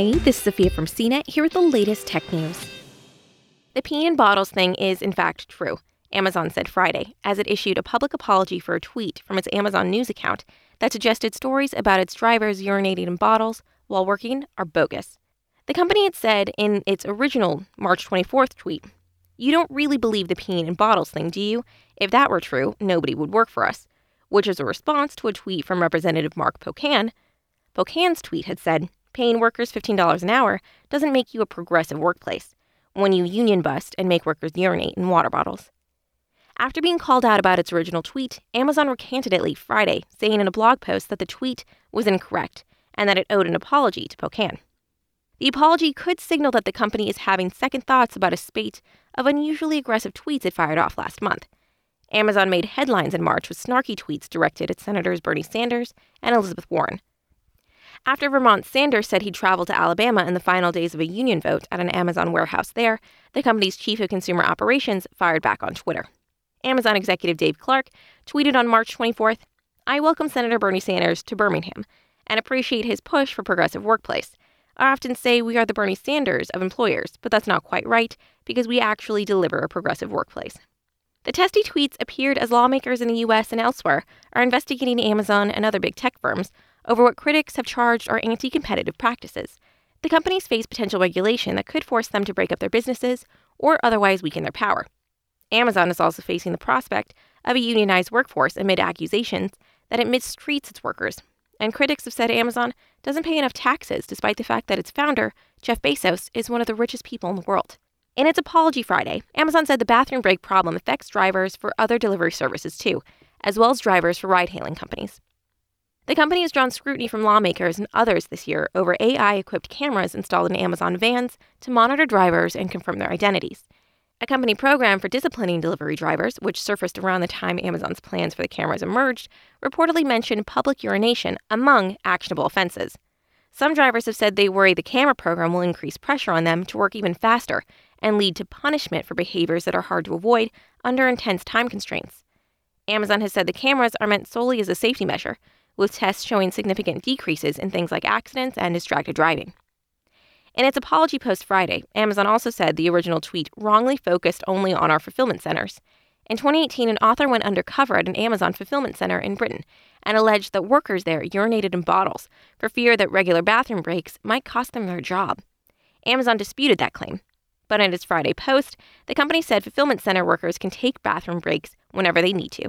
Hey, this is Sophia from CNET here with the latest tech news. The pee in bottles thing is, in fact, true, Amazon said Friday, as it issued a public apology for a tweet from its Amazon News account that suggested stories about its drivers urinating in bottles while working are bogus. The company had said in its original March 24th tweet, You don't really believe the peeing in bottles thing, do you? If that were true, nobody would work for us. Which is a response to a tweet from Representative Mark Pocan. Pocan's tweet had said, Paying workers $15 an hour doesn't make you a progressive workplace when you union bust and make workers urinate in water bottles. After being called out about its original tweet, Amazon recanted it late Friday, saying in a blog post that the tweet was incorrect and that it owed an apology to Pocan. The apology could signal that the company is having second thoughts about a spate of unusually aggressive tweets it fired off last month. Amazon made headlines in March with snarky tweets directed at Senators Bernie Sanders and Elizabeth Warren. After Vermont Sanders said he'd travel to Alabama in the final days of a union vote at an Amazon warehouse there, the company's chief of consumer operations fired back on Twitter. Amazon executive Dave Clark tweeted on March 24th I welcome Senator Bernie Sanders to Birmingham and appreciate his push for progressive workplace. I often say we are the Bernie Sanders of employers, but that's not quite right because we actually deliver a progressive workplace. The testy tweets appeared as lawmakers in the US and elsewhere are investigating Amazon and other big tech firms over what critics have charged are anti competitive practices. The companies face potential regulation that could force them to break up their businesses or otherwise weaken their power. Amazon is also facing the prospect of a unionized workforce amid accusations that it mistreats its workers and critics have said Amazon doesn't pay enough taxes despite the fact that its founder, Jeff Bezos, is one of the richest people in the world. In its apology Friday, Amazon said the bathroom break problem affects drivers for other delivery services too, as well as drivers for ride hailing companies. The company has drawn scrutiny from lawmakers and others this year over AI equipped cameras installed in Amazon vans to monitor drivers and confirm their identities. A company program for disciplining delivery drivers, which surfaced around the time Amazon's plans for the cameras emerged, reportedly mentioned public urination among actionable offenses. Some drivers have said they worry the camera program will increase pressure on them to work even faster and lead to punishment for behaviors that are hard to avoid under intense time constraints. Amazon has said the cameras are meant solely as a safety measure, with tests showing significant decreases in things like accidents and distracted driving. In its apology post Friday, Amazon also said the original tweet wrongly focused only on our fulfillment centers. In 2018, an author went undercover at an Amazon fulfillment center in Britain and alleged that workers there urinated in bottles for fear that regular bathroom breaks might cost them their job. Amazon disputed that claim. But in its Friday post, the company said fulfillment center workers can take bathroom breaks whenever they need to.